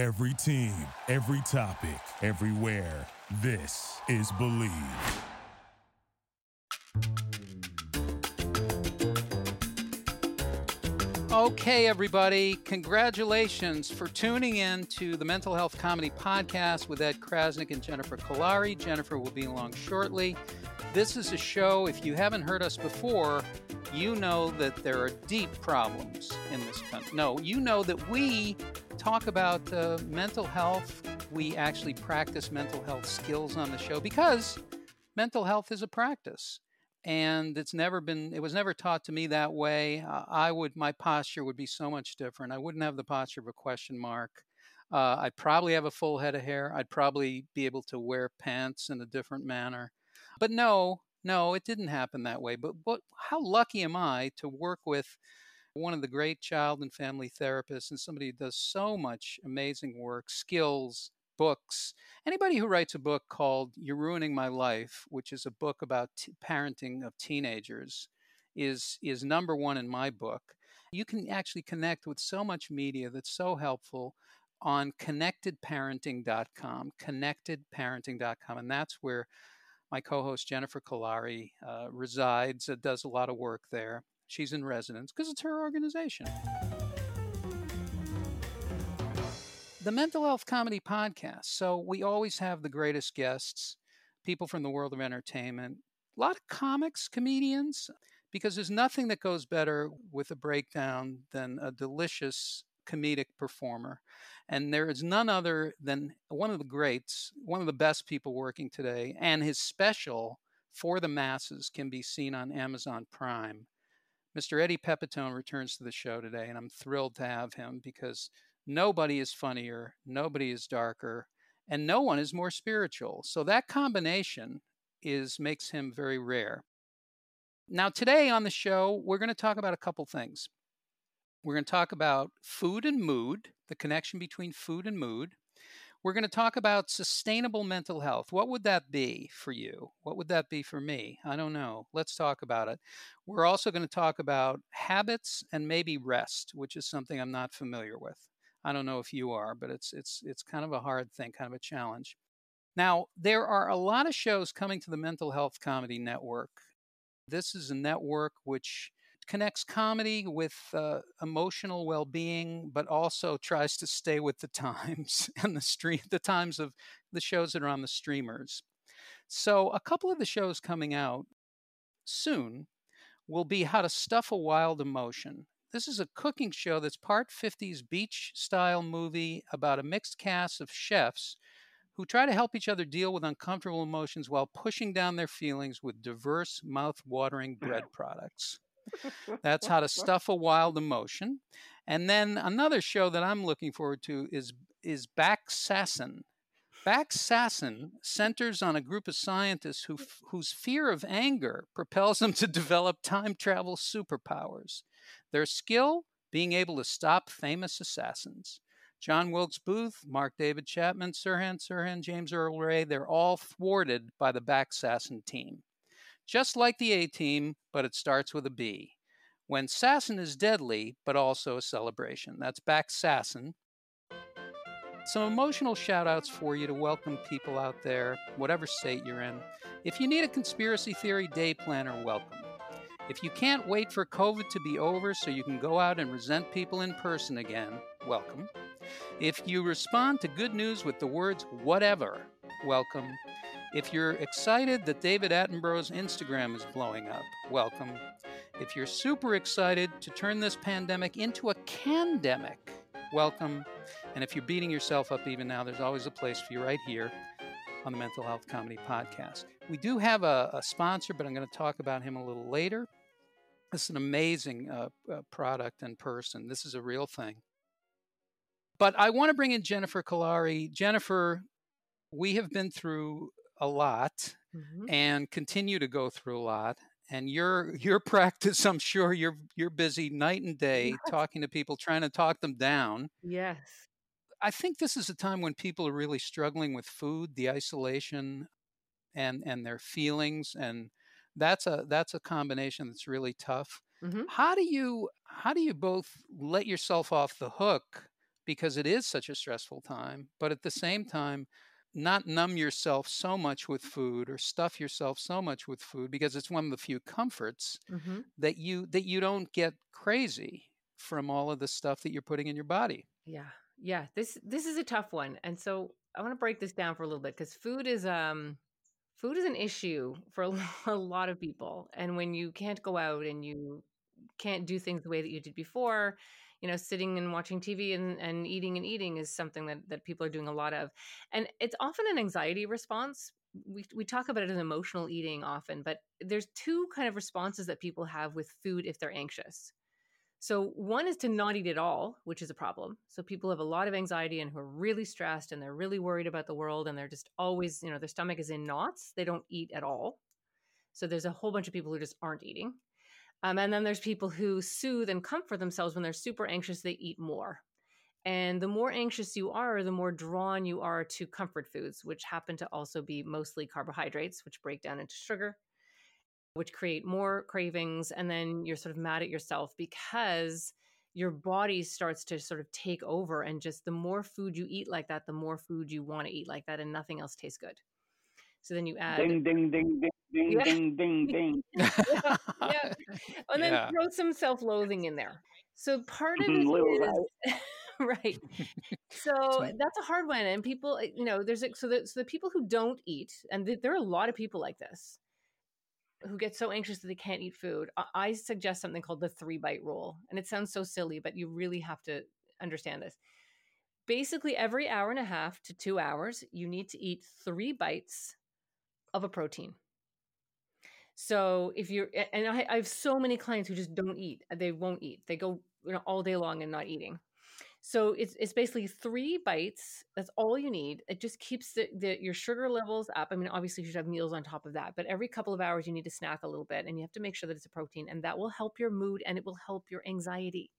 Every team, every topic, everywhere. This is Believe. Okay, everybody, congratulations for tuning in to the Mental Health Comedy Podcast with Ed Crasnick and Jennifer Kolari. Jennifer will be along shortly. This is a show, if you haven't heard us before, you know that there are deep problems in this country. No, you know that we talk about uh, mental health. We actually practice mental health skills on the show because mental health is a practice and it's never been it was never taught to me that way. Uh, i would my posture would be so much different. I wouldn't have the posture of a question mark. Uh, i'd probably have a full head of hair. I'd probably be able to wear pants in a different manner. But no no it didn't happen that way. But, but how lucky am i to work with one of the great child and family therapists and somebody who does so much amazing work skills books. Anybody who writes a book called You're Ruining My Life, which is a book about t- parenting of teenagers, is is number 1 in my book. You can actually connect with so much media that's so helpful on connectedparenting.com, connectedparenting.com and that's where my co-host Jennifer Kolari uh, resides, uh, does a lot of work there. She's in residence because it's her organization. the Mental Health Comedy Podcast. So we always have the greatest guests, people from the world of entertainment, a lot of comics, comedians, because there's nothing that goes better with a breakdown than a delicious comedic performer. And there is none other than one of the greats, one of the best people working today, and his special for the masses can be seen on Amazon Prime. Mr. Eddie Pepitone returns to the show today, and I'm thrilled to have him because Nobody is funnier, nobody is darker, and no one is more spiritual. So that combination is makes him very rare. Now today on the show, we're going to talk about a couple things. We're going to talk about food and mood, the connection between food and mood. We're going to talk about sustainable mental health. What would that be for you? What would that be for me? I don't know. Let's talk about it. We're also going to talk about habits and maybe rest, which is something I'm not familiar with. I don't know if you are, but it's it's it's kind of a hard thing, kind of a challenge. Now, there are a lot of shows coming to the Mental Health Comedy Network. This is a network which connects comedy with uh, emotional well-being, but also tries to stay with the times and the stream, the times of the shows that are on the streamers. So, a couple of the shows coming out soon will be How to Stuff a Wild Emotion. This is a cooking show that's part 50s beach style movie about a mixed cast of chefs who try to help each other deal with uncomfortable emotions while pushing down their feelings with diverse, mouth watering bread products. That's how to stuff a wild emotion. And then another show that I'm looking forward to is is Backsassin. Backsassin centers on a group of scientists who, whose fear of anger propels them to develop time travel superpowers. Their skill, being able to stop famous assassins. John Wilkes Booth, Mark David Chapman, Sirhan Sirhan, James Earl Ray, they're all thwarted by the Backsassin team. Just like the A team, but it starts with a B. When Sassin is deadly, but also a celebration. That's Backsassin. Some emotional shout outs for you to welcome people out there, whatever state you're in. If you need a conspiracy theory day planner, welcome. If you can't wait for COVID to be over so you can go out and resent people in person again, welcome. If you respond to good news with the words whatever, welcome. If you're excited that David Attenborough's Instagram is blowing up, welcome. If you're super excited to turn this pandemic into a candemic, welcome. And if you're beating yourself up even now, there's always a place for you right here on the Mental Health Comedy Podcast. We do have a, a sponsor, but I'm going to talk about him a little later. This is an amazing uh, uh, product and person. This is a real thing. But I want to bring in Jennifer Kolari. Jennifer, we have been through a lot mm-hmm. and continue to go through a lot. And your your practice, I'm sure you're you're busy night and day yes. talking to people, trying to talk them down. Yes. I think this is a time when people are really struggling with food, the isolation, and and their feelings and that's a that's a combination that's really tough. Mm-hmm. How do you how do you both let yourself off the hook? because it is such a stressful time. But at the same time, not numb yourself so much with food or stuff yourself so much with food because it's one of the few comforts mm-hmm. that you that you don't get crazy from all of the stuff that you're putting in your body. Yeah. Yeah, this this is a tough one. And so I want to break this down for a little bit cuz food is um food is an issue for a lot of people. And when you can't go out and you can't do things the way that you did before, you know sitting and watching tv and, and eating and eating is something that, that people are doing a lot of. And it's often an anxiety response. We, we talk about it as emotional eating often but there's two kind of responses that people have with food if they're anxious. So one is to not eat at all which is a problem. So people have a lot of anxiety and who are really stressed and they're really worried about the world and they're just always you know their stomach is in knots. They don't eat at all. So there's a whole bunch of people who just aren't eating um, and then there's people who soothe and comfort themselves when they're super anxious, they eat more. And the more anxious you are, the more drawn you are to comfort foods, which happen to also be mostly carbohydrates, which break down into sugar, which create more cravings. And then you're sort of mad at yourself because your body starts to sort of take over. And just the more food you eat like that, the more food you want to eat like that, and nothing else tastes good. So then you add ding ding ding ding ding yeah. ding ding ding. yeah, yeah. And then yeah. throw some self-loathing in there. So part of it is right. So that's a hard one, and people, eh, you know, there's so the, so the people who don't eat, and there are a lot of people like this who get so anxious that they can't eat food. I suggest something called the three bite rule, and it sounds so silly, but you really have to understand this. Basically, every hour and a half to two hours, you need to eat three bites of a protein. So if you're, and I, I have so many clients who just don't eat, uh, they won't eat. They go you know, all day long and not eating. So it's it's basically three bites. That's all you need. It just keeps the, the, your sugar levels up. I mean, obviously you should have meals on top of that, but every couple of hours you need to snack a little bit, and you have to make sure that it's a protein, and that will help your mood and it will help your anxiety.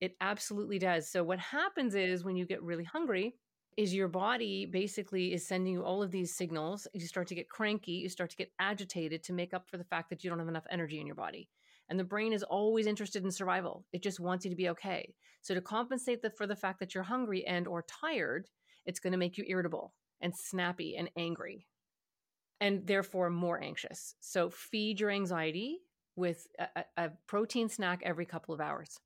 It absolutely does. So what happens is when you get really hungry, is your body basically is sending you all of these signals. You start to get cranky, you start to get agitated to make up for the fact that you don't have enough energy in your body. And the brain is always interested in survival. It just wants you to be okay. So to compensate the, for the fact that you're hungry and or tired, it's going to make you irritable and snappy and angry and therefore more anxious. So feed your anxiety with a, a protein snack every couple of hours.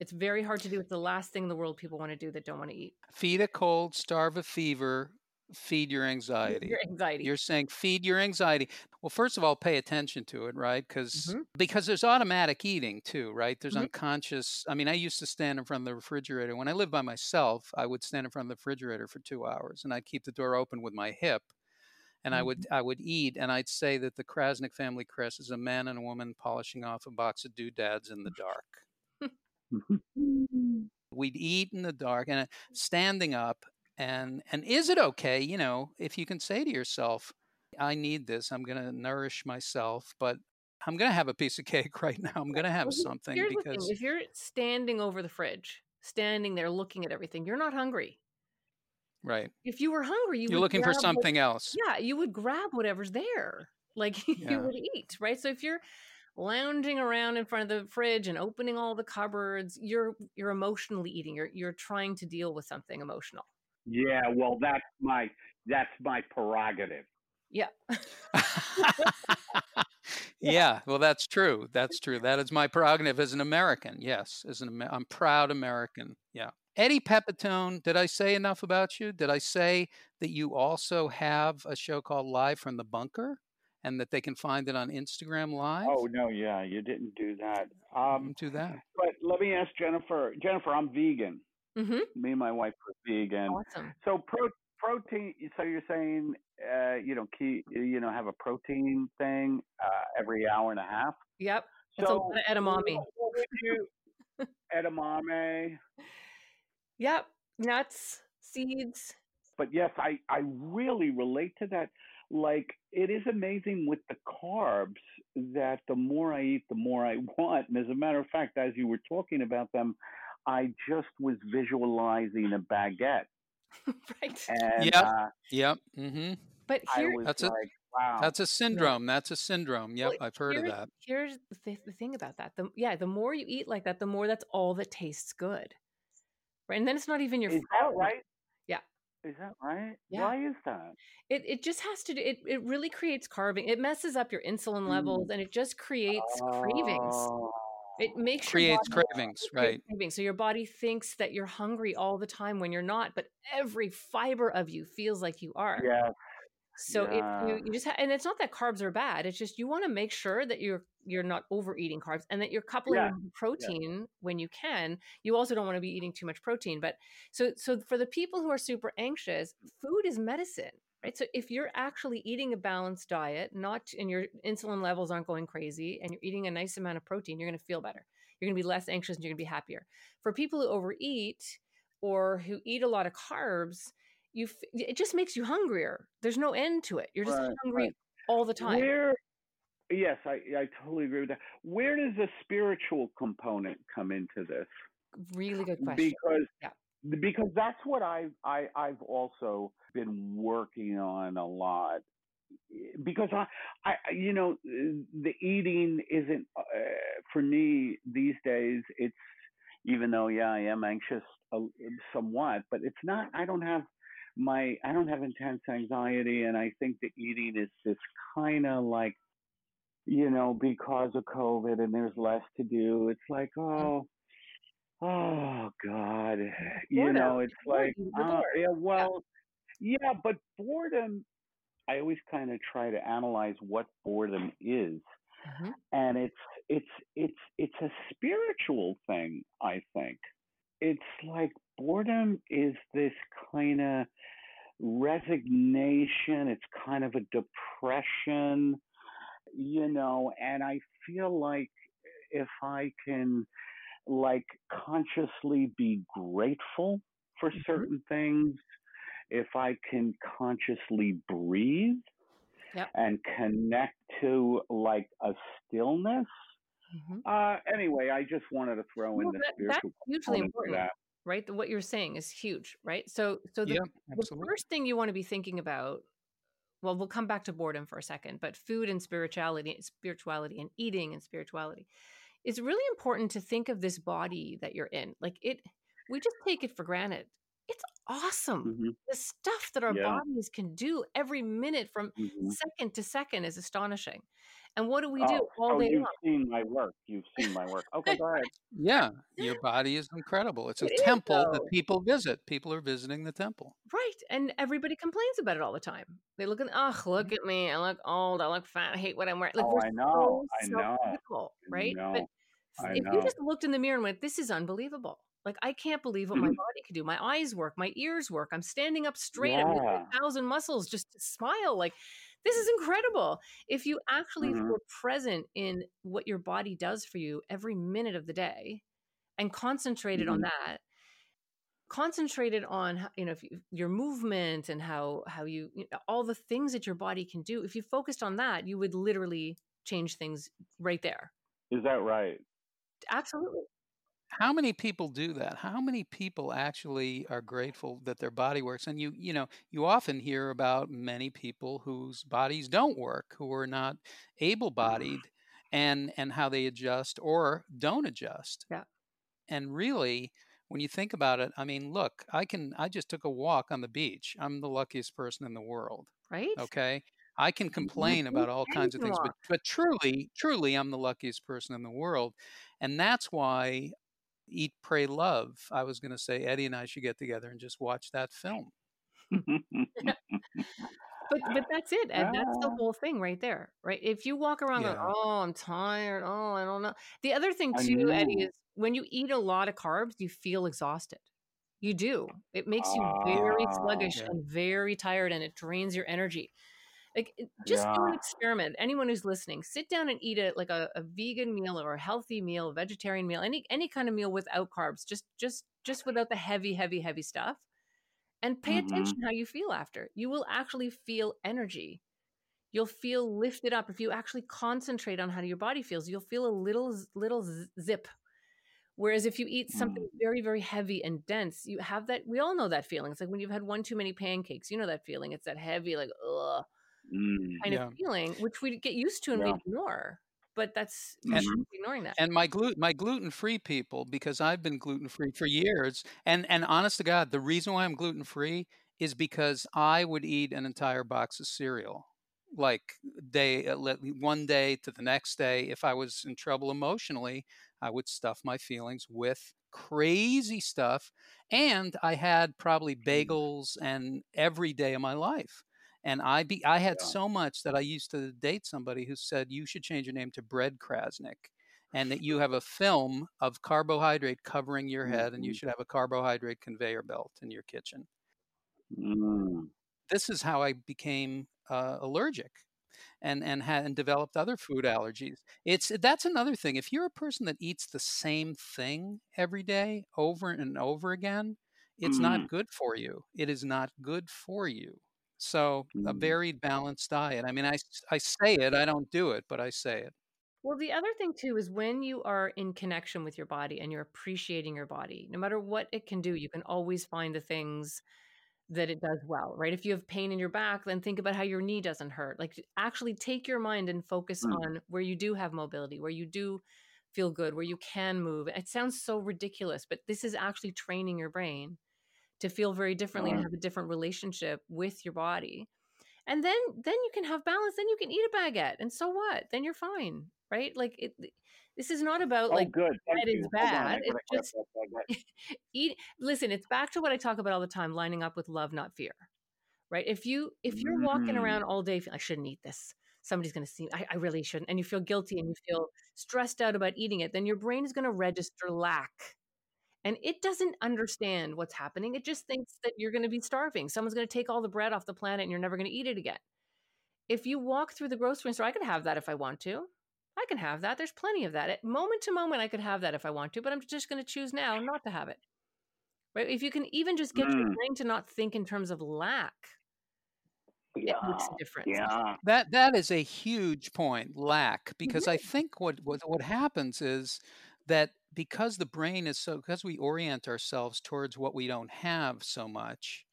It's very hard to do. It's the last thing in the world people want to do that don't want to eat. Feed a cold, starve a fever, feed your anxiety. Your anxiety. You're saying feed your anxiety. Well, first of all, pay attention to it, right? Because mm-hmm. because there's automatic eating too, right? There's mm-hmm. unconscious. I mean, I used to stand in front of the refrigerator when I lived by myself. I would stand in front of the refrigerator for two hours, and I'd keep the door open with my hip, and mm-hmm. I would mm-hmm. I would eat, and I'd say that the Crasnick family crest is a man and a woman polishing off a box of doodads in the dark. Mm-hmm. Mm-hmm. We'd eat in the dark and uh, mm-hmm. standing up and and is it okay, you know, if you can say to yourself, I need this, I'm going to nourish myself, but I'm going to have a piece of cake right now. I'm going to have something because if you're standing over the fridge, standing there looking at everything, you're not hungry. Right. If you were hungry, you you're looking for something what, else. Yeah, you would grab whatever's there, like yeah. you would eat, right? So if you're lounging around in front of the fridge and opening all the cupboards you're you're emotionally eating you're you're trying to deal with something emotional. Yeah well that's my that's my prerogative. Yeah. Yeah well that's true that's true that is my prerogative as an american yes as an i'm proud american yeah. Eddie pepitone did i say enough about you? Did i say that you also have a show called live from the bunker and that they can find it on Instagram Live? Oh no, yeah, you didn't do that. Um, do that. But let me ask Jennifer. Jennifer, I'm vegan. Mm-hmm. Me and my wife are vegan. Awesome. So pro- protein. So you're saying, uh, you know, key, you know, have a protein thing uh, every hour and a half. Yep. So edamame. What would you, edamame. Yep. Nuts, seeds. But yes, I I really relate to that like it is amazing with the carbs that the more I eat, the more I want. And as a matter of fact, as you were talking about them, I just was visualizing a baguette. right. And, yep. Uh, yep. Mm-hmm. But here, that's like, a wow. That's a syndrome. Yeah. That's a syndrome. Yep, well, I've heard of that. Here's the, the thing about that. The, yeah, the more you eat like that, the more that's all that tastes good. right? And then it's not even your is fault. that right? Yeah. Is that right? Yeah. Why is that? It it just has to do it it really creates carving. It messes up your insulin levels Mm. and it just creates cravings. Oh. It makes your Creates body cravings, it creates right? cravings. So your body thinks that you're hungry all the time when you're not, but every fiber of you feels like you are. Yes. So Yeah. if you you just ha- and it's not that carbs are bad. It's just you want to make sure that you're you're not overeating carbs and that you're coupling Yeah. protein when you can. You also don't want to be eating too much protein. But so so for the people who are super anxious, food is medicine, right? So if you're actually eating a balanced diet, not and your insulin levels aren't going crazy, and you're eating a nice amount of protein, you're going to feel better. You're going to be less anxious and you're going to be happier. For people who overeat or who eat a lot of carbs, you f- it just makes you hungrier. There's no end to it. You're just Right, hungry right. all the time. Where? Yes, I I totally agree with that. Where does the spiritual component come into this? really good question. Because Yeah. because that's what I've I, I've also been working on a lot. Because I, I you know the eating isn't uh, for me these days. It's even though yeah I am anxious uh, somewhat, but it's not. I don't have my I don't have intense anxiety, and I think the eating is just kind of like you know because of COVID and there's less to do. It's like oh oh God, you Boredom. know it's like uh, yeah well yeah, but boredom. I always kind of try to analyze what boredom is Mhm. and it's it's it's it's a spiritual thing i think it's like boredom is this kind of resignation it's kind of a depression you know and i feel like if i can like consciously be grateful for Mhm. certain things if i can consciously breathe Yep. and connect to like a stillness. Mhm. Uh, anyway, I just wanted to throw in the that- that's spiritual hugely component important, that. Right? The- What you're saying is huge, right? So, so the, Yeah, the first thing you want to be thinking about, well, we'll come back to boredom for a second, but food and spirituality, spirituality and eating and spirituality, it's really important to think of this body that you're in. Like it, we just take it for granted. It's awesome. Mhm, The stuff that our Yeah. bodies can do every minute from mhm. second to second is astonishing. And what do we do Oh, all so day you've long? seen my work. You've seen my work. Okay, go ahead. Yeah, your body is incredible. It's a It is, temple that people visit. People are visiting the temple. Right. And everybody complains about it all the time. They look at, oh, look mm-hmm. at me. I look old. I look fat. I hate what I'm wearing. Like, Oh, I know. so I know. self-critical, I right? But know. I if you just looked in the mirror and went, this is unbelievable. Like, I can't believe what my Mhm. body can do. My eyes work. My ears work. I'm standing up straight. I'm using a thousand muscles just to smile. Like, this is incredible. If you actually Mhm. were present in what your body does for you every minute of the day and concentrated on Mhm. that, concentrated on you know if you, your movement and how how you, you know, all the things that your body can do if you focused on that you would literally change things right there Is that right? absolutely How many people do that? How many people actually are grateful that their body works? And you, you know, you often hear about many people whose bodies don't work, who are not able-bodied, and and how they adjust or don't adjust. Yeah. And really, when you think about it, I mean, look, I can. I just took a walk on the beach. I'm the luckiest person in the world. right Okay. I can complain about all kinds of things, but, but truly, truly, I'm the luckiest person in the world. And that's why Eat, Pray, Love, I was going to say Eddie and I should get together and just watch that film. but but that's it and that's the Ah. whole thing right there right if you walk around going Yeah. oh i'm tired oh i don't know the other thing too eddie is when you eat a lot of carbs you feel exhausted you do it makes you very Ah. sluggish Yeah. and very tired and it drains your energy like just do an experiment anyone who's listening sit down and eat it like a, a vegan meal or a healthy meal vegetarian meal any any kind of meal without carbs just just just without the heavy heavy heavy stuff and pay Mhm. attention how you feel after. You will actually feel energy. You'll feel lifted up. If you actually concentrate on how your body feels you'll feel a little little zip. Whereas if you eat something Mm. very very heavy and dense you have that we all know that feeling. It's like when you've had one too many pancakes you know that feeling. It's that heavy like ugh Mm. kind Yeah. of feeling which we get used to and we ignore but that's mm-hmm. ignoring that. And my gluten my gluten free people, because I've been gluten free for years, and and honest to God, the reason why I'm gluten free is because I would eat an entire box of cereal like day uh, one day to the next day if i was in trouble emotionally i would stuff my feelings with crazy stuff and i had probably mm. bagels and every day of my life and i be i had yeah. so much that i used to date somebody who said you should change your name to bread crasnick and that you have a film of carbohydrate covering your head and you mm-hmm. should have a carbohydrate conveyor belt in your kitchen mm. this is how i became uh, allergic and and had and developed other food allergies. It's that's another thing. If you're a person that eats the same thing every day over and over again, it's mm. not good for you. It is not good for you. So mm. a varied, balanced diet. I mean, I I say it. I don't do it, but I say it. Well, the other thing too is when you are in connection with your body and you're appreciating your body, no matter what it can do, you can always find the things that it does well, right? If you have pain in your back, then think about how your knee doesn't hurt. Like actually take your mind and focus mm. on where you do have mobility, where you do feel good, where you can move. It sounds so ridiculous, but this is actually training your brain to feel very differently and have a different relationship with your body. And then then you can have balance, then you can eat a baguette. And so what? Then you're fine, right? Like it this is not about oh, like good. that is bad. It's just eat. Listen, it's back to what I talk about all the time: lining up with love, not fear. Right? If you if you're mm. walking around all day, I shouldn't eat this. Somebody's going to see. I, I really shouldn't, and you feel guilty and you feel stressed out about eating it. Then your brain is going to register lack, and it doesn't understand what's happening. It just thinks that you're going to be starving. Someone's going to take all the bread off the planet, and you're never going to eat it again. If you walk through the grocery store, I could have that if I want to. I can have that. There's plenty of that. At moment to moment, I could have that if I want to, but I'm just going to choose now not to have it. Right? If you can even just get mm. your brain to not think in terms of lack, yeah. it makes a difference. Yeah. That that is a huge point, lack, because mm-hmm. I think what, what what happens is that because the brain is so because we orient ourselves towards what we don't have so much,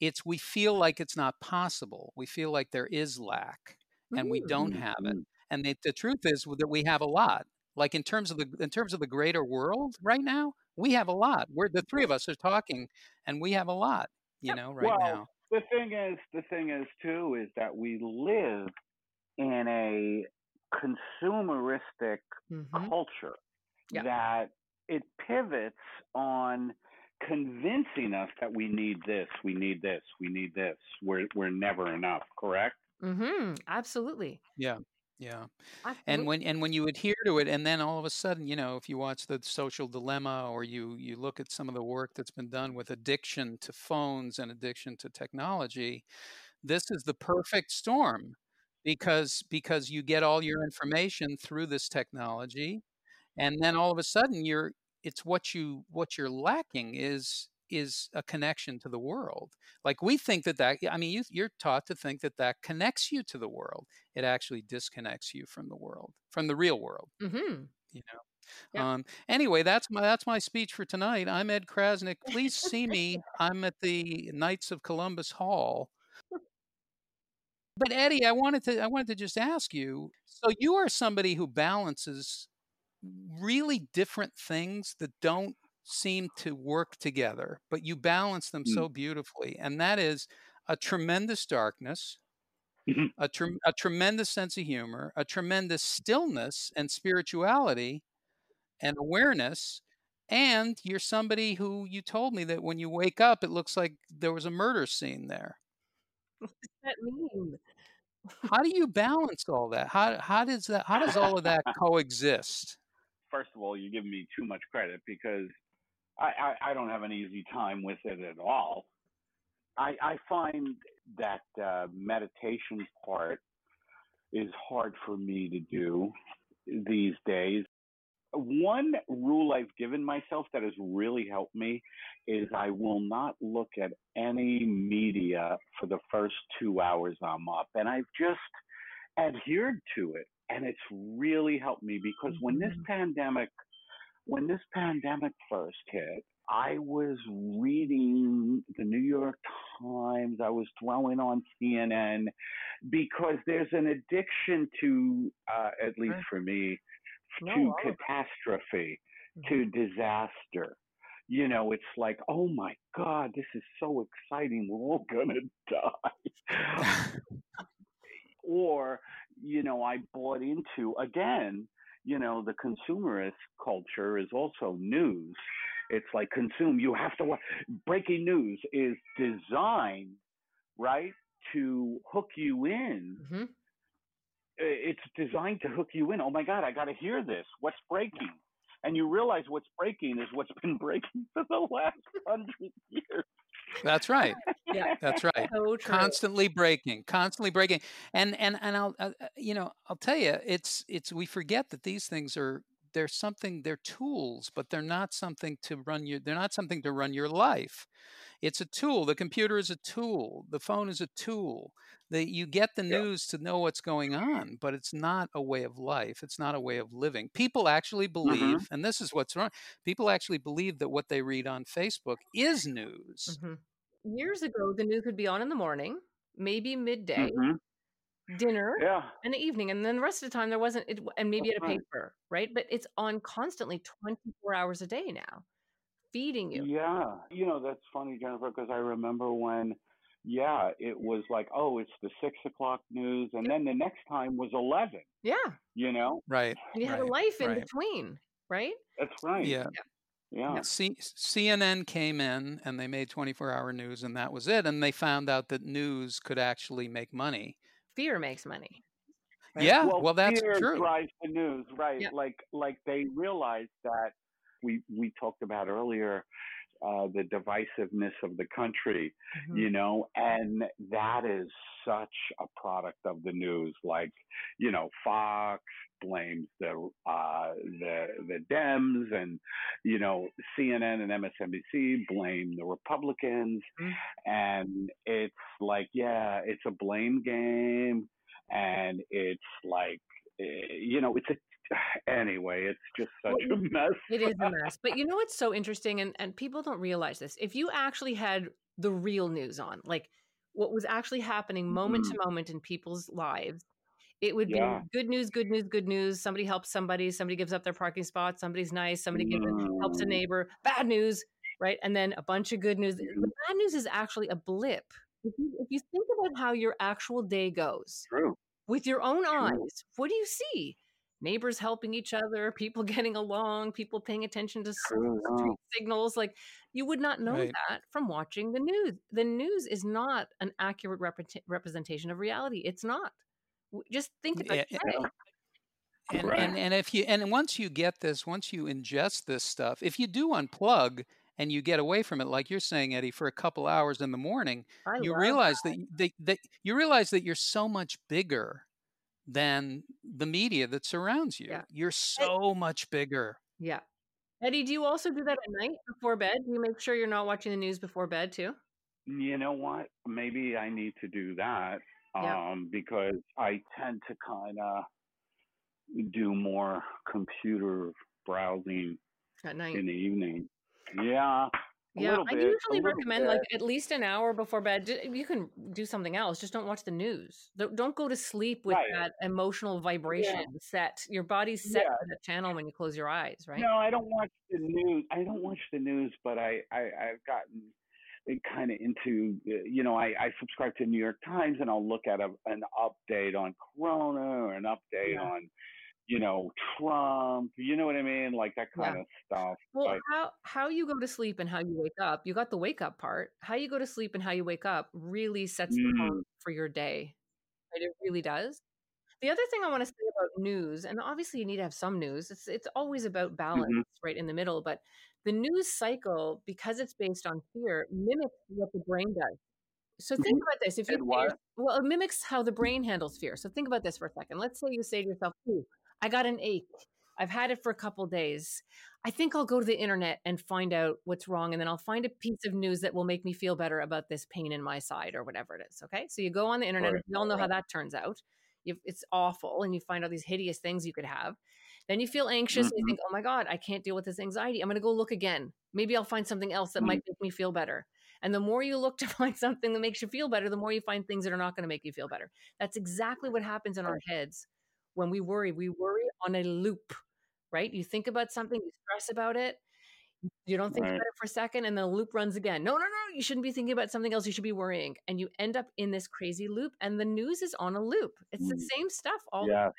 it's we feel like it's not possible. We feel like there is lack and we don't have it. Mm. And the, the truth is that we have a lot. Like in terms of the in terms of the greater world right now, we have a lot. We're the three of us are talking, and we have a lot. You know, right well, now. The thing is, the thing is too, is that we live in a consumeristic mm-hmm. culture yeah. that it pivots on convincing us that we need this, we need this, we need this. We're we're never enough. Correct? Mm-hmm. Absolutely. Yeah. Yeah. And when and when you adhere to it and then all of a sudden, you know, if you watch the social dilemma or you you look at some of the work that's been done with addiction to phones and addiction to technology, this is the perfect storm because because you get all your information through this technology and then all of a sudden you're it's what you what you're lacking is is a connection to the world. Like we think that that, I mean, you, are taught to think that that connects you to the world. It actually disconnects you from the world, from the real world. Mm-hmm. You know. Yeah. Um, anyway, that's my that's my speech for tonight. I'm Ed Crasnick. Please see me. I'm at the Knights of Columbus Hall. But Eddie, I wanted to I wanted to just ask you. So you are somebody who balances really different things that don't seem to work together, but you balance them mm. so beautifully. And that is a tremendous darkness, mm-hmm. a, tre- a tremendous sense of humor, a tremendous stillness and spirituality and awareness. And you're somebody who you told me that when you wake up, it looks like there was a murder scene there. What does that mean? how do you balance all that? How, how does that, how does all of that coexist? First of all, you're giving me too much credit because I, I, I don't have an easy time with it at all. I, I find that uh, meditation part is hard for me to do these days. One rule I've given myself that has really helped me is I will not look at any media for the first two hours I'm up. And I've just adhered to it. And it's really helped me because when this mm-hmm. pandemic when this pandemic first hit, I was reading the New York Times. I was dwelling on CNN because there's an addiction to, uh, at least for me, no, to catastrophe, mm-hmm. to disaster. You know, it's like, oh my God, this is so exciting. We're all gonna die. or, you know, I bought into again you know, the consumerist culture is also news. It's like consume. You have to watch. Breaking news is designed, right, to hook you in. Mm-hmm. It's designed to hook you in. Oh my God, I got to hear this. What's breaking? And you realize what's breaking is what's been breaking for the last hundred years. That's right. yeah, that's right. So constantly breaking, constantly breaking, and and and I'll uh, uh, you know I'll tell you it's it's we forget that these things are they're something they're tools, but they're not something to run your they're not something to run your life. It's a tool. The computer is a tool. The phone is a tool. That you get the news yeah. to know what's going on, but it's not a way of life. It's not a way of living. People actually mm-hmm. believe, mm-hmm. and this is what's wrong. People actually believe that what they read on Facebook is news. Mm-hmm years ago, the news would be on in the morning, maybe midday, mm-hmm. Dinner, yeah. and the evening, and then the rest of the time there wasn't. It, and maybe That's at a right. paper, right? But it's on constantly, twenty four hours a day now, feeding you. Yeah, you know that's funny, Jennifer, because I remember when. Yeah, it was like, oh, it's the six o'clock news, and then the next time was eleven. Yeah, you know, right? And you right, had a life in right. between, right? That's right. Yeah. yeah. Yeah. C- CNN came in and they made 24 hour news, and that was it. And they found out that news could actually make money. Fear makes money. Right? Yeah, well, well that's fear true. drives the news, right? Yeah. Like, like they realized that we we talked about earlier uh, the divisiveness of the country, mm-hmm. you know, and that is such a product of the news. Like, you know, Fox blames the uh, the the Dems, and you know, CNN and MSNBC blame the Republicans, mm-hmm. and it's like, yeah, it's a blame game, and it's like, eh, you know, it's a anyway, it's just such well, a mess. it is a mess. But you know what's so interesting, and, and people don't realize this. If you actually had the real news on, like what was actually happening moment mm-hmm. to moment in people's lives, it would yeah. be good news, good news, good news. Somebody helps somebody, somebody gives up their parking spot, somebody's nice, somebody gives, helps a mm. neighbor. Bad news, right? And then a bunch of good news. The mm-hmm. bad news is actually a blip. If you, if you think about how your actual day goes, True. with your own True. eyes, what do you see? Neighbors helping each other, people getting along, people paying attention to street signals. Like you would not know right. that from watching the news. The news is not an accurate rep- representation of reality. It's not. Just think about yeah, it. And, right. and and if you and once you get this, once you ingest this stuff, if you do unplug and you get away from it, like you're saying, Eddie, for a couple hours in the morning, I you realize that. That, that, that you realize that you're so much bigger than the media that surrounds you. Yeah. You're so much bigger. Yeah. Eddie, do you also do that at night before bed? Do you make sure you're not watching the news before bed too? You know what? Maybe I need to do that yeah. um, because I tend to kind of do more computer browsing at night in the evening. Yeah, yeah, I bit, usually recommend bit. like at least an hour before bed. You can do something else. Just don't watch the news. Don't go to sleep with right. that emotional vibration yeah. set. Your body's set yeah. to the channel when you close your eyes, right? No, I don't watch the news. I don't watch the news, but I, I I've gotten kind of into uh, you know I, I subscribe to the New York Times and I'll look at a, an update on Corona or an update yeah. on you know, Trump, you know what I mean? Like that kind yeah. of stuff. Well, like, how how you go to sleep and how you wake up, you got the wake up part. How you go to sleep and how you wake up really sets mm. the tone mm. for your day. Right? It really does. The other thing I want to say about news, and obviously you need to have some news. It's it's always about balance, mm-hmm. right in the middle. But the news cycle, because it's based on fear, mimics what the brain does. So think mm-hmm. about this. If you well, it mimics how the brain handles fear. So think about this for a second. Let's say you say to yourself, "Ooh, I got an ache. I've had it for a couple days. I think I'll go to the internet and find out what's wrong. And then I'll find a piece of news that will make me feel better about this pain in my side or whatever it is. Okay. So you go on the internet. Right. You all know how that turns out. You've, it's awful. And you find all these hideous things you could have. Then you feel anxious mm-hmm. and you think, oh my God, I can't deal with this anxiety. I'm going to go look again. Maybe I'll find something else that mm-hmm. might make me feel better. And the more you look to find something that makes you feel better, the more you find things that are not going to make you feel better. That's exactly what happens in our heads when we worry. We worry on a loop, right? You think about something, you stress about it, you don't think right. about it for a second, and the loop runs again. No, no, no, you shouldn't be thinking about something else. You should be worrying. And you end up in this crazy loop, and the news is on a loop. It's mm. the same stuff all yeah. the time.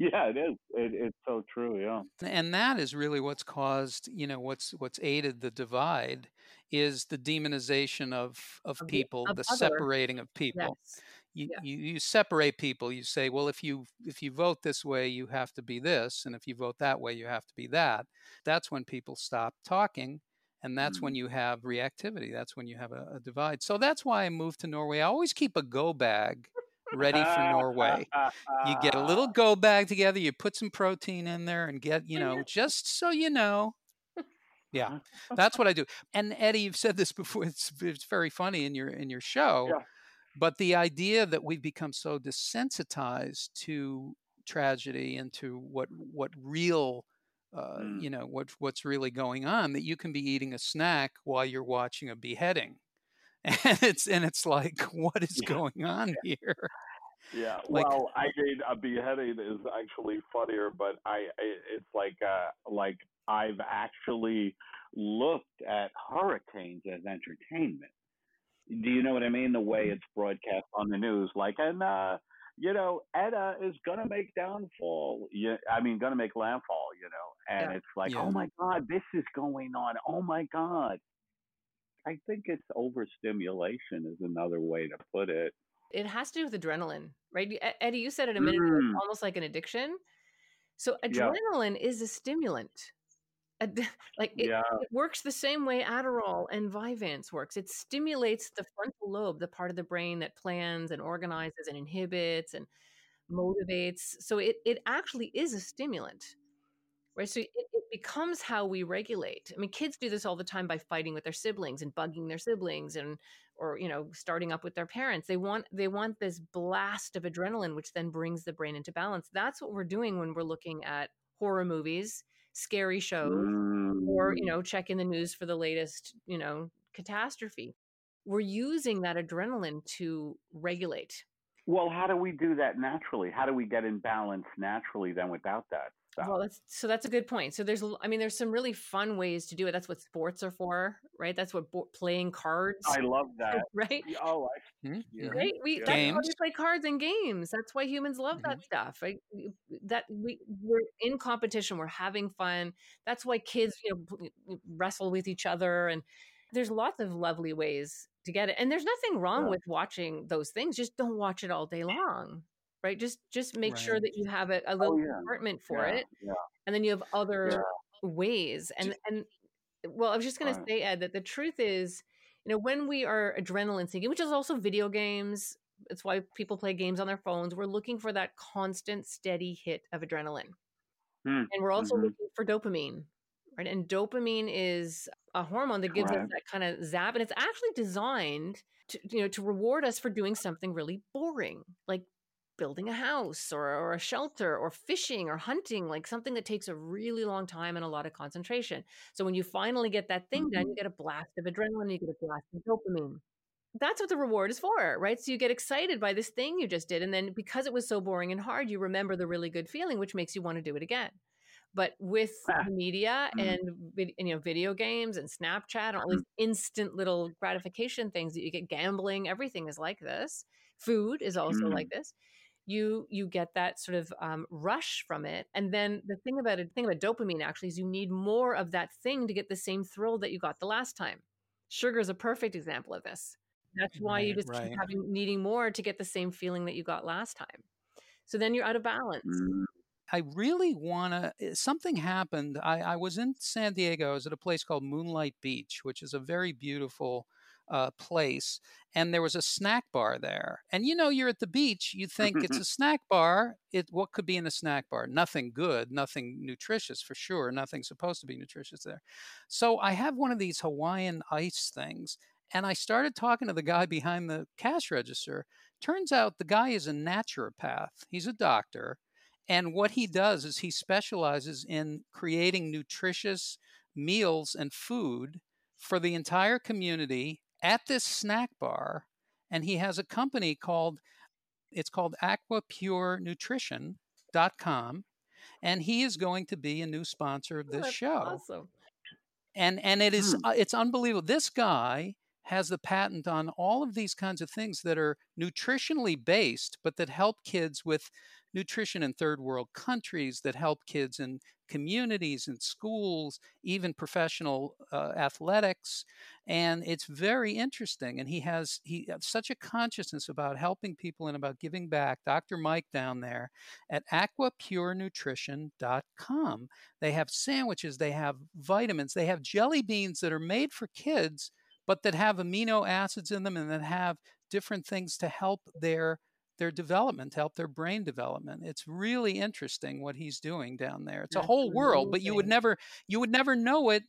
Yeah, it is. It, it's so true. Yeah, and that is really what's caused. You know, what's what's aided the divide is the demonization of of, of people, the, of the separating of people. Yes. You, yeah. you you separate people. You say, well, if you if you vote this way, you have to be this, and if you vote that way, you have to be that. That's when people stop talking, and that's mm-hmm. when you have reactivity. That's when you have a, a divide. So that's why I moved to Norway. I always keep a go bag ready for Norway. you get a little go bag together, you put some protein in there and get, you know, just so you know. Yeah. That's what I do. And Eddie, you've said this before. It's it's very funny in your in your show. Yeah. But the idea that we've become so desensitized to tragedy and to what what real uh, mm. you know what what's really going on that you can be eating a snack while you're watching a beheading. And it's and it's like what is yeah. going on here? Yeah. Like, well i mean a beheading is actually funnier but i it's like uh like i've actually looked at hurricanes as entertainment do you know what i mean the way it's broadcast on the news like and uh you know, Eta is gonna make downfall. Yeah, I mean, gonna make landfall. You know, and yeah. it's like, oh yeah. oh my God, this is going on. Oh my God, I think it's overstimulation is another way to put it. It has to do with adrenaline, right? Eddie, you said it a minute mm. ago, almost like an addiction. So adrenaline is a stimulant. like it, yeah. it, works the same way Adderall and Vyvanse works. It stimulates the frontal lobe, the part of the brain that plans and organizes and inhibits and motivates. So it it actually is a stimulant right so it, it, becomes how we regulate i mean kids do this all the time by fighting with their siblings and bugging their siblings and or you know starting up with their parents they want they want this blast of adrenaline which then brings the brain into balance that's what we're doing when we're looking at horror movies scary shows mm. or you mm. know checking the news for the latest you know catastrophe we're using that adrenaline to regulate well how do we do that naturally how do we get in balance naturally then without that well, that's so that's a good point. So there's, I mean, there's some really fun ways to do it. That's what sports are for, right? That's what bo- playing cards. I love that. right? Oh, I, hmm, yeah. right. We yeah. that's why we play cards and games. That's why humans love mm-hmm. that stuff. Right? That we we're in competition. We're having fun. That's why kids, you know, wrestle with each other, and there's lots of lovely ways to get it. And there's nothing wrong yeah. with watching those things. Just don't watch it all day long right? Just just make right. sure that you have a, a little oh, yeah. compartment for yeah. it, yeah. and then you have other ways. And and well, I was just going right. to say, Ed, that the truth is, you know, when we are adrenaline seeking, which is also video games, it's why people play games on their phones. We're looking for that constant, steady hit of adrenaline, mm. and we're also mm-hmm. looking for dopamine. Right? And dopamine is a hormone that gives right. us that kind of zap, and it's actually designed to, you know, to reward us for doing something really boring, like building a house or, or a shelter or fishing or hunting, like something that takes a really long time and a lot of concentration. So when you finally get that thing mm-hmm. done, you get a blast of adrenaline, you get a blast of dopamine. That's what the reward is for, right? So you get excited by this thing you just did. And then because it was so boring and hard, you remember the really good feeling, which makes you want to do it again. But with ah. media mm-hmm. and, and, you know video games and Snapchat and all these instant little gratification things that you get, gambling, everything is like this. Food is also mm-hmm. like this you you get that sort of um, rush from it and then the thing about it thing about dopamine actually is you need more of that thing to get the same thrill that you got the last time sugar is a perfect example of this that's why right, you just right. keep having needing more to get the same feeling that you got last time so then you're out of balance mm. I really want to. Eh, something happened. I, I was in San Diego. I was at a place called Moonlight Beach, which is a very beautiful uh, place, and there was a snack bar there. And you know, you're at the beach, you think it's a snack bar. It what could be in a snack bar? Nothing good, nothing nutritious for sure. Nothing supposed to be nutritious there. So I have one of these Hawaiian ice things, and I started talking to the guy behind the cash register. Turns out the guy is a naturopath. He's a doctor. And what he does is he specializes in creating nutritious meals and food for the entire community at this snack bar, and he has a company called it's called aquapurenutrition.com and he is going to be a new sponsor of this that's show. awesome. And and it is uh, it's unbelievable. This guy has the patent on all of these kinds of things that are nutritionally based, but that help kids with nutrition in third world countries, that help kids in communities and schools, even professional uh, athletics. And it's very interesting. And he has he has such a consciousness about helping people and about giving back. Dr. Mike down there at aquapurenutrition.com. They have sandwiches, they have vitamins, they have jelly beans that are made for kids, but that have amino acids in them and that have different things to help their their development, to help their brain development. It's really interesting what he's doing down there. It's a That's whole world, but you would never you would never know it.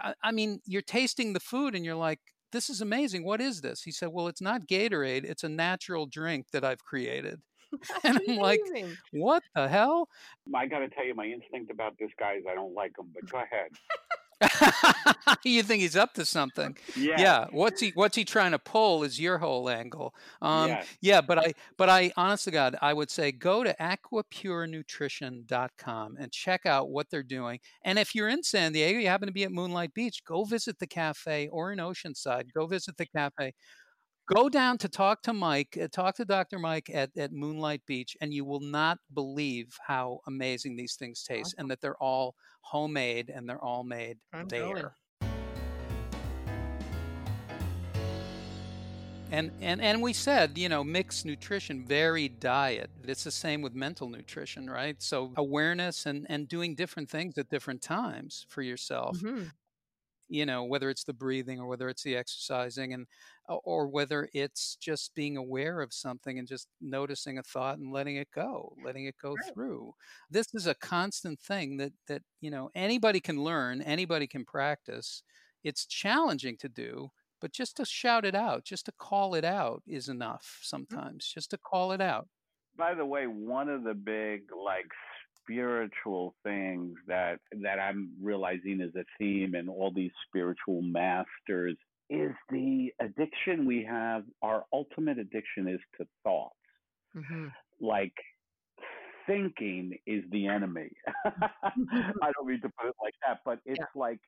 I, I mean, you're tasting the food and you're like, this is amazing. What is this? He said, Well, it's not Gatorade, it's a natural drink that I've created. And I'm like. What the hell? I got to tell you, my instinct about this guy is I don't like him. But go ahead. you think he's up to something? Yeah. Yeah. What's he What's he trying to pull? Is your whole angle? Um, Yes. Yeah, but I, but I, honest to God, I would say go to aquapurenutrition.com and check out what they're doing. And if you're in San Diego, you happen to be at Moonlight Beach, go visit the cafe or in Oceanside. Go visit the cafe. Go down to talk to Mike, uh, talk to Dr. Mike at, at Moonlight Beach, and you will not believe how amazing these things taste and that they're all homemade and they're all made I'm going. there. And, and and we said, you know, mixed nutrition, varied diet. It's the same with mental nutrition, right? So awareness and and doing different things at different times for yourself. Mhm. You know, whether it's the breathing or whether it's the exercising and uh, or whether it's just being aware of something and just noticing a thought and letting it go, letting it go Right. through. This is a constant thing that that, you know, anybody can learn, anybody can practice. It's challenging to do, but just to shout it out, just to call it out is enough mm. sometimes, just to call it out. By the way, one of the big like spiritual things that that I'm realizing is a theme in all these spiritual masters is the addiction we have. Our ultimate addiction is to thoughts. Mhm. Like thinking is the enemy. I don't mean to put it like that, but it's Yeah. like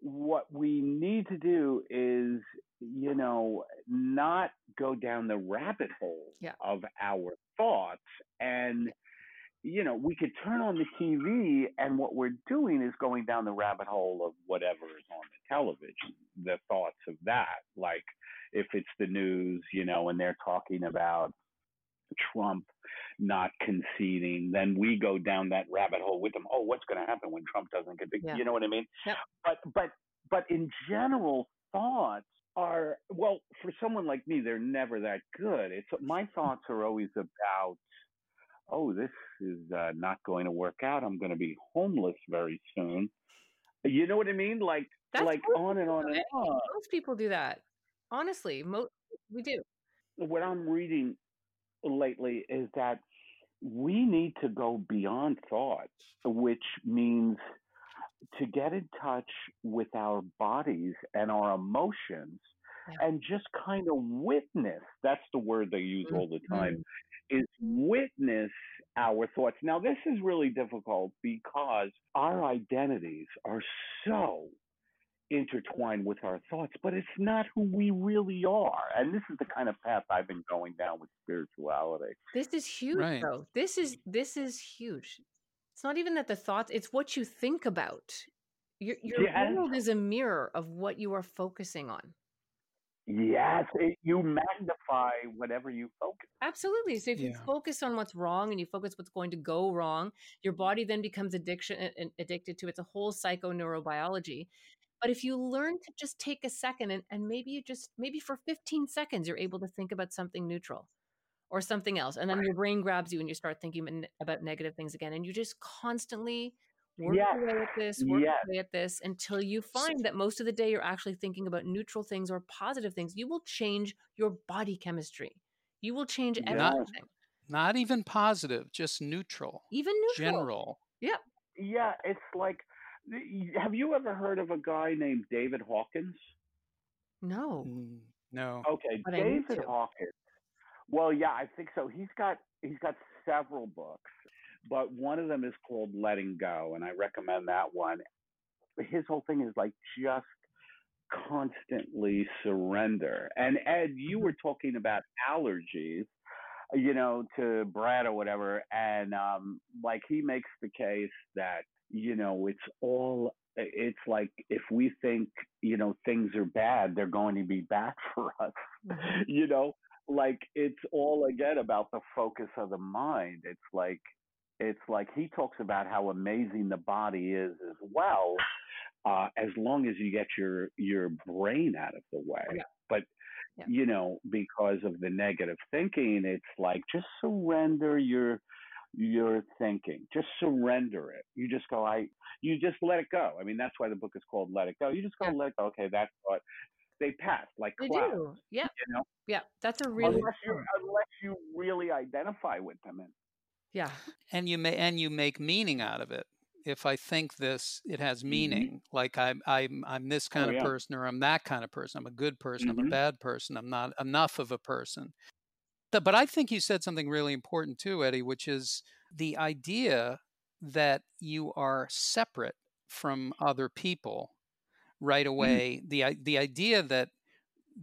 what we need to do is, you know, not go down the rabbit hole Yeah. of our thoughts. And, you know, we could turn on the TV, and what we're doing is going down the rabbit hole of whatever is on the television, the thoughts of that. Like if it's the news, you know, and they're talking about Trump not conceding, then we go down that rabbit hole with them. Oh, what's going to happen when Trump doesn't concede? Yeah. You know what I mean? Yep. But but but in general, thoughts are well for someone like me, they're never that good. It's my thoughts are always about. Oh, this is uh, not going to work out. I'm going to be homeless very soon. You know what I mean? Like That's like on and on and on. Most people do that. Honestly, most we do. what I'm reading lately is that we need to go beyond thought, which means to get in touch with our bodies and our emotions Yeah. and just kind of witness that's the word they use all the time Mhm. is witness our thoughts. Now, this is really difficult because our identities are so intertwined with our thoughts, but it's not who we really are. And this is the kind of path I've been going down with spirituality. This is huge, Right. though. This is this is huge. It's not even that the thoughts; it's what you think about. Your your Yes. world is a mirror of what you are focusing on. Yes, it, you magnify whatever you focus. Absolutely. So if you focus on what's wrong and you focus what's going to go wrong, your body then becomes addiction addicted to it. it's a whole psychoneurobiology. But if you learn to just take a second and, and maybe you just maybe for 15 seconds you're able to think about something neutral or something else. And then your brain grabs you and you start thinking about negative things again. And you just constantly work Yes. away at this, work Yes. away at this until you find that most of the day you're actually thinking about neutral things or positive things. You will change your body chemistry. You will change Yes. everything. Not even positive, just neutral, Even neutral. general. Yep. Yeah, it's like have you ever heard of a guy named David Hawkins? No. Mm, no. Okay, but David Hawkins. Well, yeah, I think so. He's got he's got several books, but one of them is called Letting Go, and I recommend that one. His whole thing is like just constantly surrender. And Ed, you mm-hmm. were talking about allergies, you know, to Brad or whatever, and um, like he makes the case that you know it's all it's like if we think you know things are bad they're going to be bad for us mm-hmm. you know like it's all again about the focus of the mind it's like it's like he talks about how amazing the body is as well uh, as long as you get your your brain out of the way. Yeah. But yeah. you know, because of the negative thinking, it's like just surrender your your thinking. Just surrender it. You just go, I you just let it go. I mean, that's why the book is called Let It Go. You just go yeah. let it go. Okay, that's what they pass like they clouds. do. Yeah. You know? Yeah. That's a really unless you unless you really identify with them and yeah. And you may and you make meaning out of it if I think this, it has mm-hmm. meaning. Mm-hmm. Like I'm, I'm, I'm this kind oh, of yeah. person, or I'm that kind of person. I'm a good person. Mm-hmm. I'm a mm-hmm. bad person. I'm not enough of a person. But I think you said something really important too, Eddie, which is the idea that you are separate from other people right mm. away. Mm-hmm. The the idea that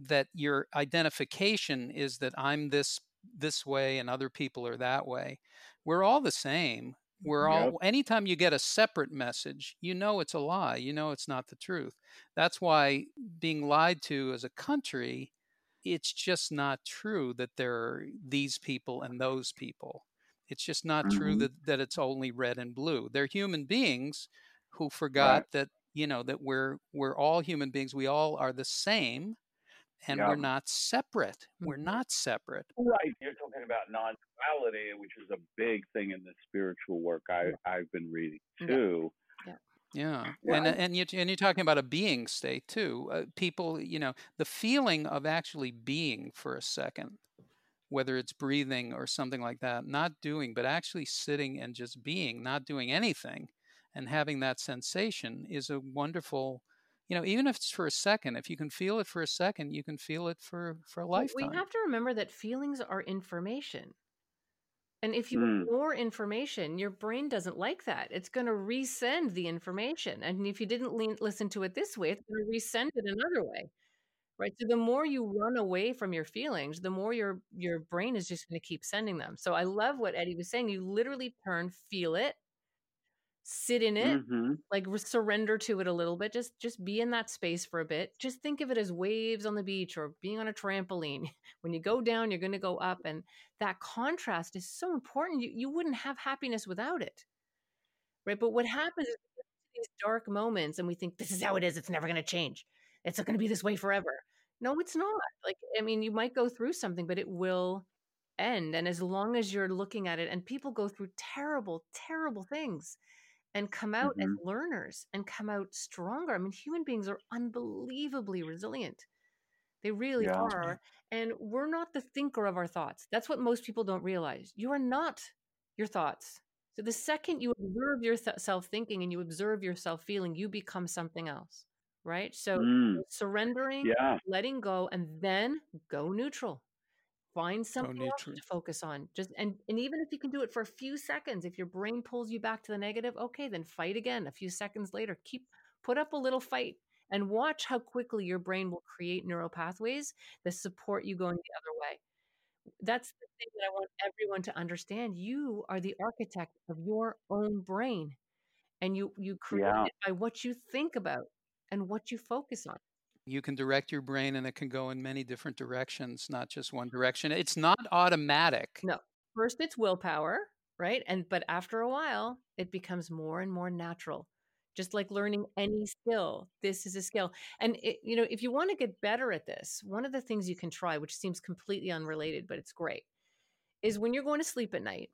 that your identification is that I'm this this way and other people are that way. We're all the same we're all, yep. anytime you get a separate message, you know it's a lie. You know it's not the truth. That's why being lied to as a country, it's just not true that there are these people and those people. It's just not mm-hmm. true that, that it's only red and blue. They're human beings who forgot right. that, you know, that we're we're all human beings. We all are the same and we're not separate. We're not separate. Right. You're talking about non-duality, which is a big thing in the spiritual work I, I've been reading too. Yeah. Yeah, yeah. and and you and you're talking about a being state too. Uh, people, you know, the feeling of actually being for a second, whether it's breathing or something like that, not doing, but actually sitting and just being, not doing anything, and having that sensation is a wonderful you know even if it's for a second if you can feel it for a second you can feel it for for a lifetime we have to remember that feelings are information. And if you mm. ignore information your brain doesn't like that. It's going to resend the information. And if you didn't lean, listen to it this way it's going to resend it another way right? So the more you run away from your feelings the more your your brain is just going to keep sending them. So i love what eddie was saying. You literally turn feel it sit in it mm-hmm. like surrender to it a little bit just just be in that space for a bit. Just think of it as waves on the beach or being on a trampoline. When you go down you're going to go up and that contrast is so important you, you wouldn't have happiness without it. Right? But what happens is these dark moments and we think this is how it is it's never going to change. It's going to be this way forever. No it's not. Like i mean you might go through something but it will end and as long as you're looking at it and people go through terrible terrible things and come out mm-hmm. as learners and come out stronger. I mean, human beings are unbelievably resilient. They really yeah. are. And we're not the thinker of our thoughts. That's what most people don't realize. You are not your thoughts. So the second you observe yourself thinking and you observe yourself feeling, you become something else. Right. So mm. surrendering, yeah. letting go, and then go neutral find something else to focus on just and and even if you can do it for a few seconds if your brain pulls you back to the negative okay then fight again a few seconds later. Keep put up a little fight and watch how quickly your brain will create neural pathways that support you going the other way. That's the thing that i want everyone to understand. You are the architect of your own brain and you you create yeah. it by what you think about and what you focus on you can direct your brain and it can go in many different directions, not just one direction. It's not automatic. No. First it's willpower, right? And but after a while, it becomes more and more natural. Just like learning any skill, this is a skill. And it, you know, if you want to get better at this, one of the things you can try, which seems completely unrelated, but it's great, is when you're going to sleep at night,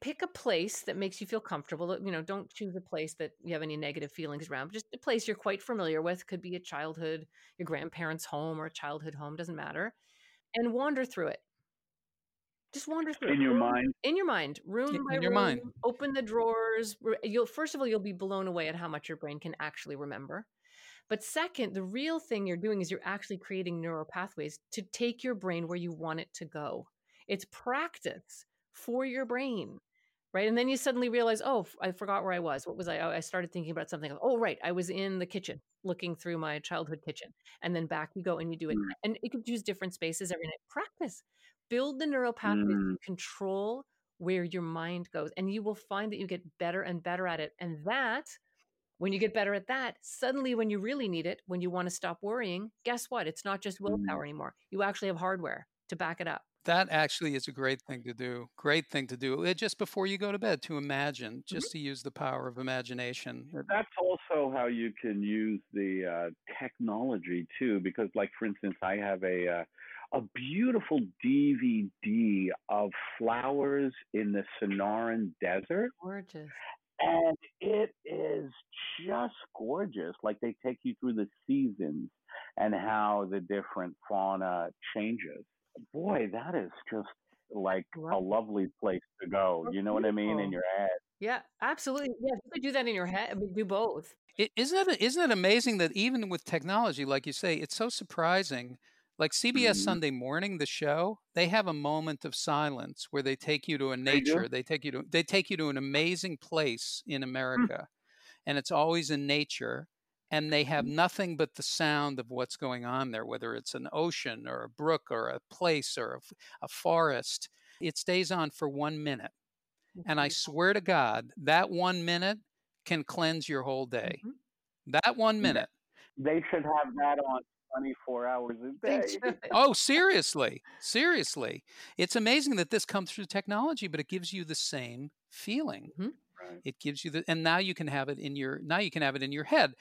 pick a place that makes you feel comfortable. You know, don't choose a place that you have any negative feelings around. Just a place you're quite familiar with. Could be a childhood, your grandparents' home or a childhood home, doesn't matter. And wander through it. Just wander through in it. your room, mind. In your mind, room in, by your room. Mind. Open the drawers. You'll first of all you'll be blown away at how much your brain can actually remember. But second, the real thing you're doing is you're actually creating neural pathways to take your brain where you want it to go. It's practice for your brain right? And then you suddenly realize oh i forgot where i was. What was i oh, i started thinking about something oh right i was in the kitchen looking through my childhood kitchen. And then back you go and you do it. Mm. and you could use different spaces every night. Practice. Build the neural pathways mm. control where your mind goes and you will find that you get better and better at it. And that when you get better at that suddenly when you really need it when you want to stop worrying guess what? It's not just willpower mm. anymore. You actually have hardware to back it up that actually is a great thing to do. Great thing to do. It, just before you go to bed to imagine, mm-hmm. just to use the power of imagination. That's also how you can use the uh, technology too, because, like for instance, I have a uh, a beautiful DVD of flowers in the Sonoran Desert. Gorgeous. And it is just gorgeous. Like they take you through the seasons and how the different fauna changes boy, that is just like a lovely place to go. you know beautiful. what I mean in your head. Yeah, absolutely. Yeah, you could do that in your head. I mean, do both. is isn't it isn't it amazing that even with technology, like you say, it's so surprising. Like CBS mm-hmm. Sunday Morning, the show, they have a moment of silence where they take you to a nature. They, they take you to they take you to an amazing place in hmm. America, mm-hmm. and it's always in nature and they have mm-hmm. nothing but the sound of what's going on there, whether it's an ocean or a brook or a place or a, a forest. It stays on for one minute. And I swear to God, that one minute can cleanse your whole day. Mm-hmm. That one minute. They should have that on 24 hours a day. oh, seriously. Seriously. It's amazing that this comes through technology, but it gives you the same feeling. Mm-hmm. Right. It gives you the, and now you can have it in your, now you can have it in your head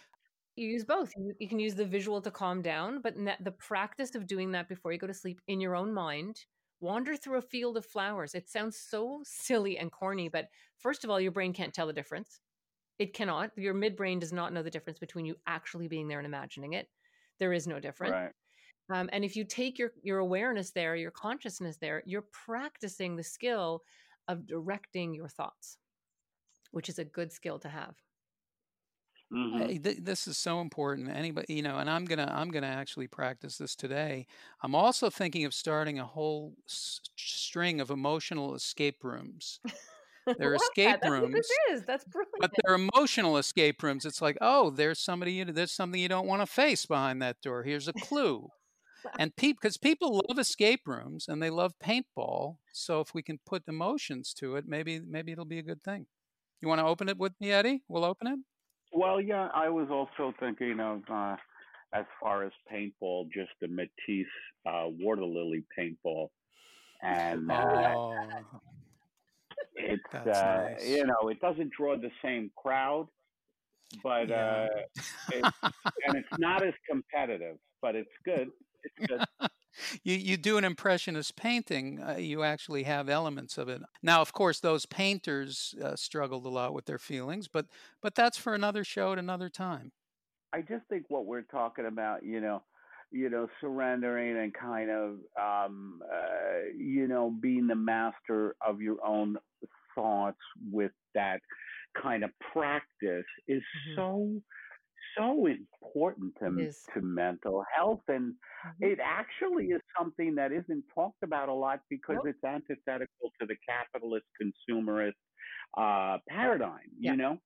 you use both. You, you, can use the visual to calm down, but the practice of doing that before you go to sleep in your own mind, wander through a field of flowers. It sounds so silly and corny, but first of all, your brain can't tell the difference. It cannot. Your midbrain does not know the difference between you actually being there and imagining it. There is no difference. Right. Um, and if you take your your awareness there, your consciousness there, you're practicing the skill of directing your thoughts, which is a good skill to have. Mm-hmm. th- this is so important. Anybody, you know, and I'm gonna I'm gonna actually practice this today. I'm also thinking of starting a whole s- string of emotional escape rooms. They're escape That's rooms. this is. That's brilliant. But they're emotional escape rooms. It's like, oh, there's somebody. You, there's something you don't want to face behind that door. Here's a clue. and people, because people love escape rooms and they love paintball. So if we can put emotions to it, maybe maybe it'll be a good thing. You want to open it with me, Eddie? We'll open it. Well, yeah, I was also thinking of uh, as far as paintball, just the Matisse uh, water lily paintball, and uh, oh, it's uh, nice. you know it doesn't draw the same crowd, but yeah. Uh, it's, and it's not as competitive, but it's good. It's good. you you do an impressionist painting, uh, you actually have elements of it. Now, of course, those painters uh, struggled a lot with their feelings, but but that's for another show at another time. I just think what we're talking about, you know, you know, surrendering and kind of, um, uh, you know, being the master of your own thoughts with that kind of practice is mm-hmm. so so important to, to mental health. And mm-hmm. it actually is something that isn't talked about a lot because nope. it's antithetical to the capitalist consumerist uh, paradigm, yeah. you know?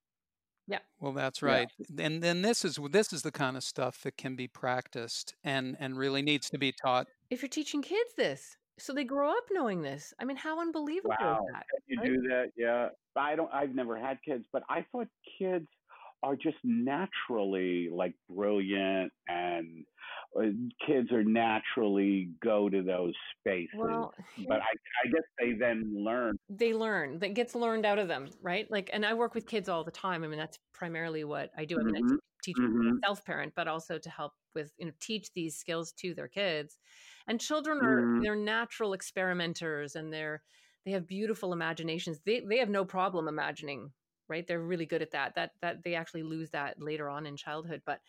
Yeah. Well, that's right. Yeah. And then this is this is the kind of stuff that can be practiced and and really needs to be taught. If you're teaching kids this, so they grow up knowing this. I mean, how unbelievable wow. is that? You right? do that, yeah. I don't. I've never had kids, but I thought kids are just naturally like brilliant and uh, kids are naturally go to those spaces. Well, but I, I guess they then learn. They learn that gets learned out of them right? Like and i work with kids all the time. I mean that's primarily what i do. I mean mm-hmm. i teach mm-hmm. self parent but also to help with you know teach these skills to their kids. And children are mm-hmm. they're natural experimenters and they're they have beautiful imaginations. They they have no problem imagining right they're really good at that that that they actually lose that later on in childhood but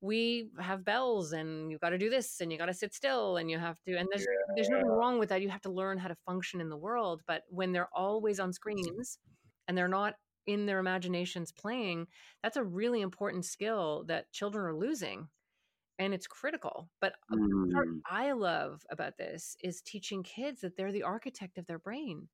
we have bells and you got to do this and you got to sit still and you have to and there's yeah. there's nothing wrong with that you have to learn how to function in the world but when they're always on screens and they're not in their imaginations playing, that's a really important skill that children are losing and it's critical. But mm. part I love about this is teaching kids that they're the architect of their brain,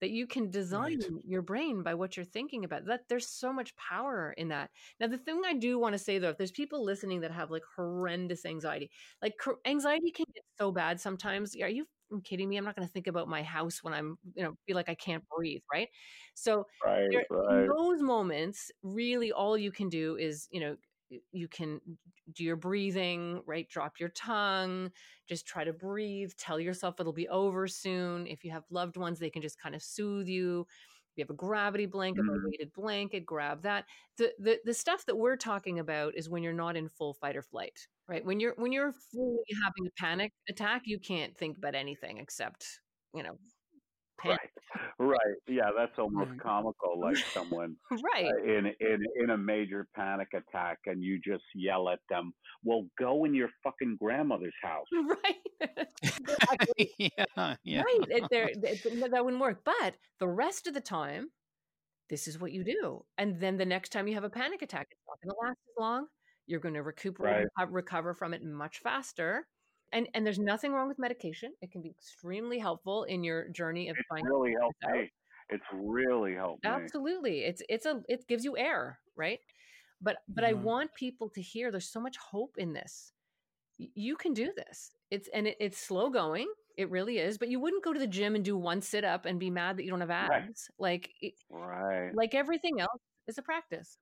that you can design right. your brain by what you're thinking about. That there's so much power in that. Now, the thing I do want to say though, if there's people listening that have like horrendous anxiety, like anxiety can get so bad sometimes. Are you kidding me? I'm not going to think about my house when I'm, you know, feel like I can't breathe, right? So right, right. in those moments, really all you can do is, you know, you can do your breathing, right? Drop your tongue, just try to breathe, tell yourself it'll be over soon. If you have loved ones, they can just kind of soothe you. If you have a gravity blanket mm-hmm. a weighted blanket, grab that. The, the the stuff that we're talking about is when you're not in full fight or flight, right? When you're when you're fully having a panic attack, you can't think about anything except, you know, Right, right. Yeah, that's almost comical. Like someone right uh, in in in a major panic attack, and you just yell at them. Well, go in your fucking grandmother's house. Right. exactly. yeah, yeah. Right. It, there, it, that wouldn't work. But the rest of the time, this is what you do. And then the next time you have a panic attack, it's not going to last as long. You're going to recuperate, right. recover from it much faster and and there's nothing wrong with medication. It can be extremely helpful in your journey of it's trying really helped me. It's really helped Absolutely. Me. It's it's a it gives you air, right? But but mm-hmm. I want people to hear there's so much hope in this. You can do this. It's and it, it's slow going. It really is. But you wouldn't go to the gym and do one sit up and be mad that you don't have abs. Right. Like right. like everything else is a practice.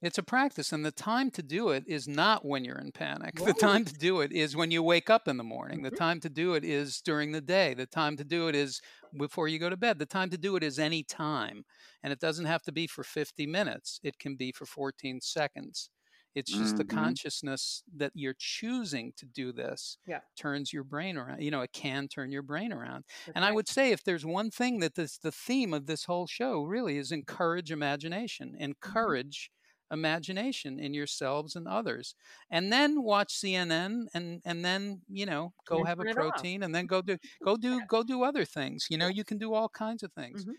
It's a practice, and the time to do it is not when you're in panic. Right. The time to do it is when you wake up in the morning. Mm-hmm. The time to do it is during the day. The time to do it is before you go to bed. The time to do it is any time. And it doesn't have to be for 50 minutes, it can be for 14 seconds. It's just mm-hmm. the consciousness that you're choosing to do this yeah. turns your brain around. You know, it can turn your brain around. That's and right. I would say if there's one thing that this the theme of this whole show really is encourage imagination. Mm-hmm. Encourage imagination in yourselves and others. And then watch cnn and and then you know go have a protein and then go do go do go do other things you know you can do all kinds of things. Mm-hmm.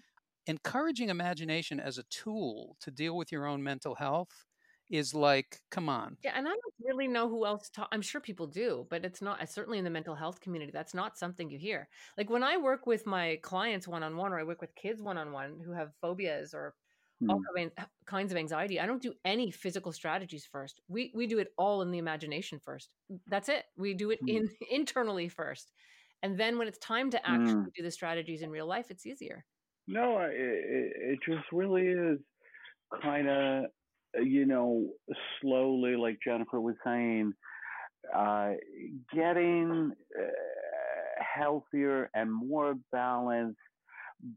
encouraging imagination as a tool to deal with your own mental health is like come on. Yeah and i don't really know who else to, i'm sure people do but it's not certainly in the mental health community that's not something you hear. Like when i work with my clients one-on-one or i work with kids one-on-one who have phobias or all mm. kinds of anxiety. I don't do any physical strategies first. We we do it all in the imagination first. That's it. We do it mm. in internally first, and then when it's time to actually mm. do the strategies in real life, it's easier. No, it, it just really is kind of you know slowly, like Jennifer was saying, uh, getting uh, healthier and more balanced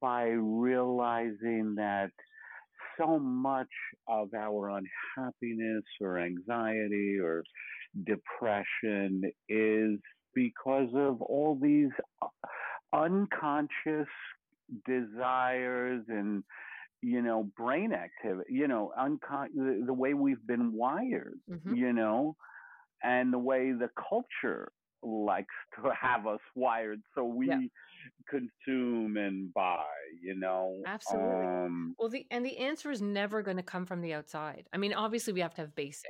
by realizing that so much of our unhappiness or anxiety or depression is because of all these unconscious desires and you know brain activity you know uncon- the, the way we've been wired mm-hmm. you know and the way the culture likes to have us wired so we yeah. Consume and buy you know absolutely um, well the and the answer is never going to come from the outside i mean obviously we have to have basics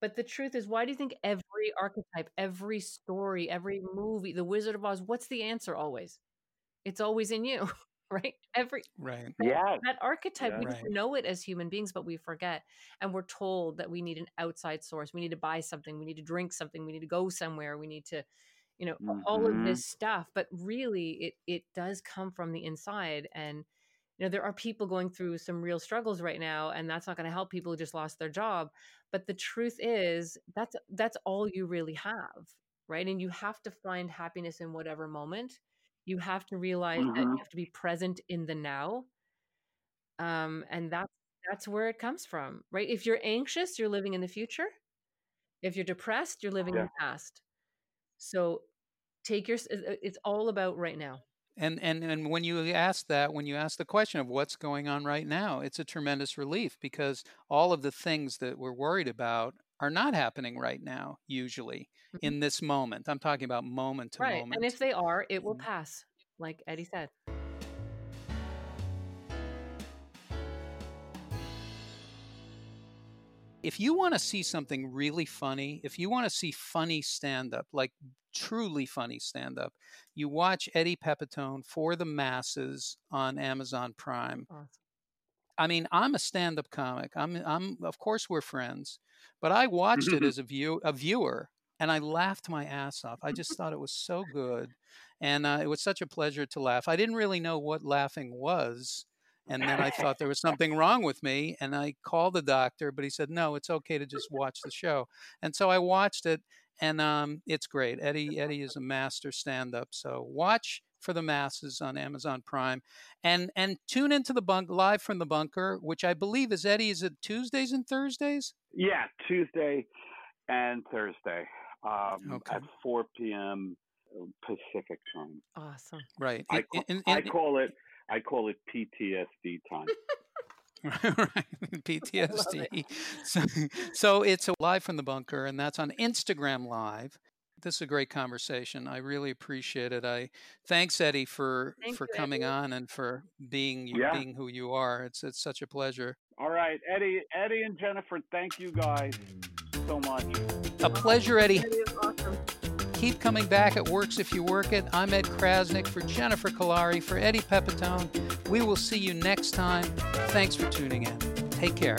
but the truth is why do you think every archetype every story every movie the wizard of oz what's the answer always it's always in you right? Every right, yeah, that archetype yeah. we right. know it as human beings, but we forget, and we're told that we need an outside source. We need to buy something. We need to drink something. We need to go somewhere. We need to, you know, mm-hmm. all of mm-hmm. this stuff. But really, it it does come from the inside, and you know there are people going through some real struggles right now, and that's not going to help people who just lost their job. But the truth is, that's that's all you really have, right? And you have to find happiness in whatever moment you have to realize mm-hmm. that you have to be present in the now um, and that's that's where it comes from right if you're anxious you're living in the future if you're depressed you're living yeah. in the past so take your it's all about right now and and and when you ask that when you ask the question of what's going on right now it's a tremendous relief because all of the things that we're worried about are not happening right now usually mm-hmm. in this moment i'm talking about moment to right. moment and if they are it will pass like eddie said if you want to see something really funny, if you want to see funny stand up, like truly funny stand up, you watch Eddie Pepitone for the masses on Amazon Prime. Awesome. I mean, I'm a stand up comic. I'm I'm of course we're friends, but I watched it as a view a viewer and I laughed my ass off. I just thought it was so good. And uh, it was such a pleasure to laugh. I didn't really know what laughing was and then I thought there was something wrong with me. And I called the doctor, but he said, no, it's okay to just watch the show. And so I watched it and um, it's great. Eddie, Eddie is a master stand up. So watch for the masses on Amazon Prime and, and tune into the bunk live from the bunker, which I believe is Eddie. Is it Tuesdays and Thursdays? Yeah, Tuesday and Thursday um, okay. at 4 p.m. Pacific time. Awesome. Right. I, I call it I call it PTSD time. right, PTSD. So, so it's a live from the bunker, and that's on Instagram Live. This is a great conversation. I really appreciate it. I thanks Eddie for Thank for you, coming Eddie. on and for being you, yeah. being who you are. It's it's such a pleasure. All right, Eddie, Eddie and Jennifer, thank you guys so much. A pleasure, Eddie. Eddie awesome. Keep coming back. It works if you work it. I'm Ed Crasnick for Jennifer Kolari, for Eddie Pepitone. We will see you next time. Thanks for tuning in. Take care.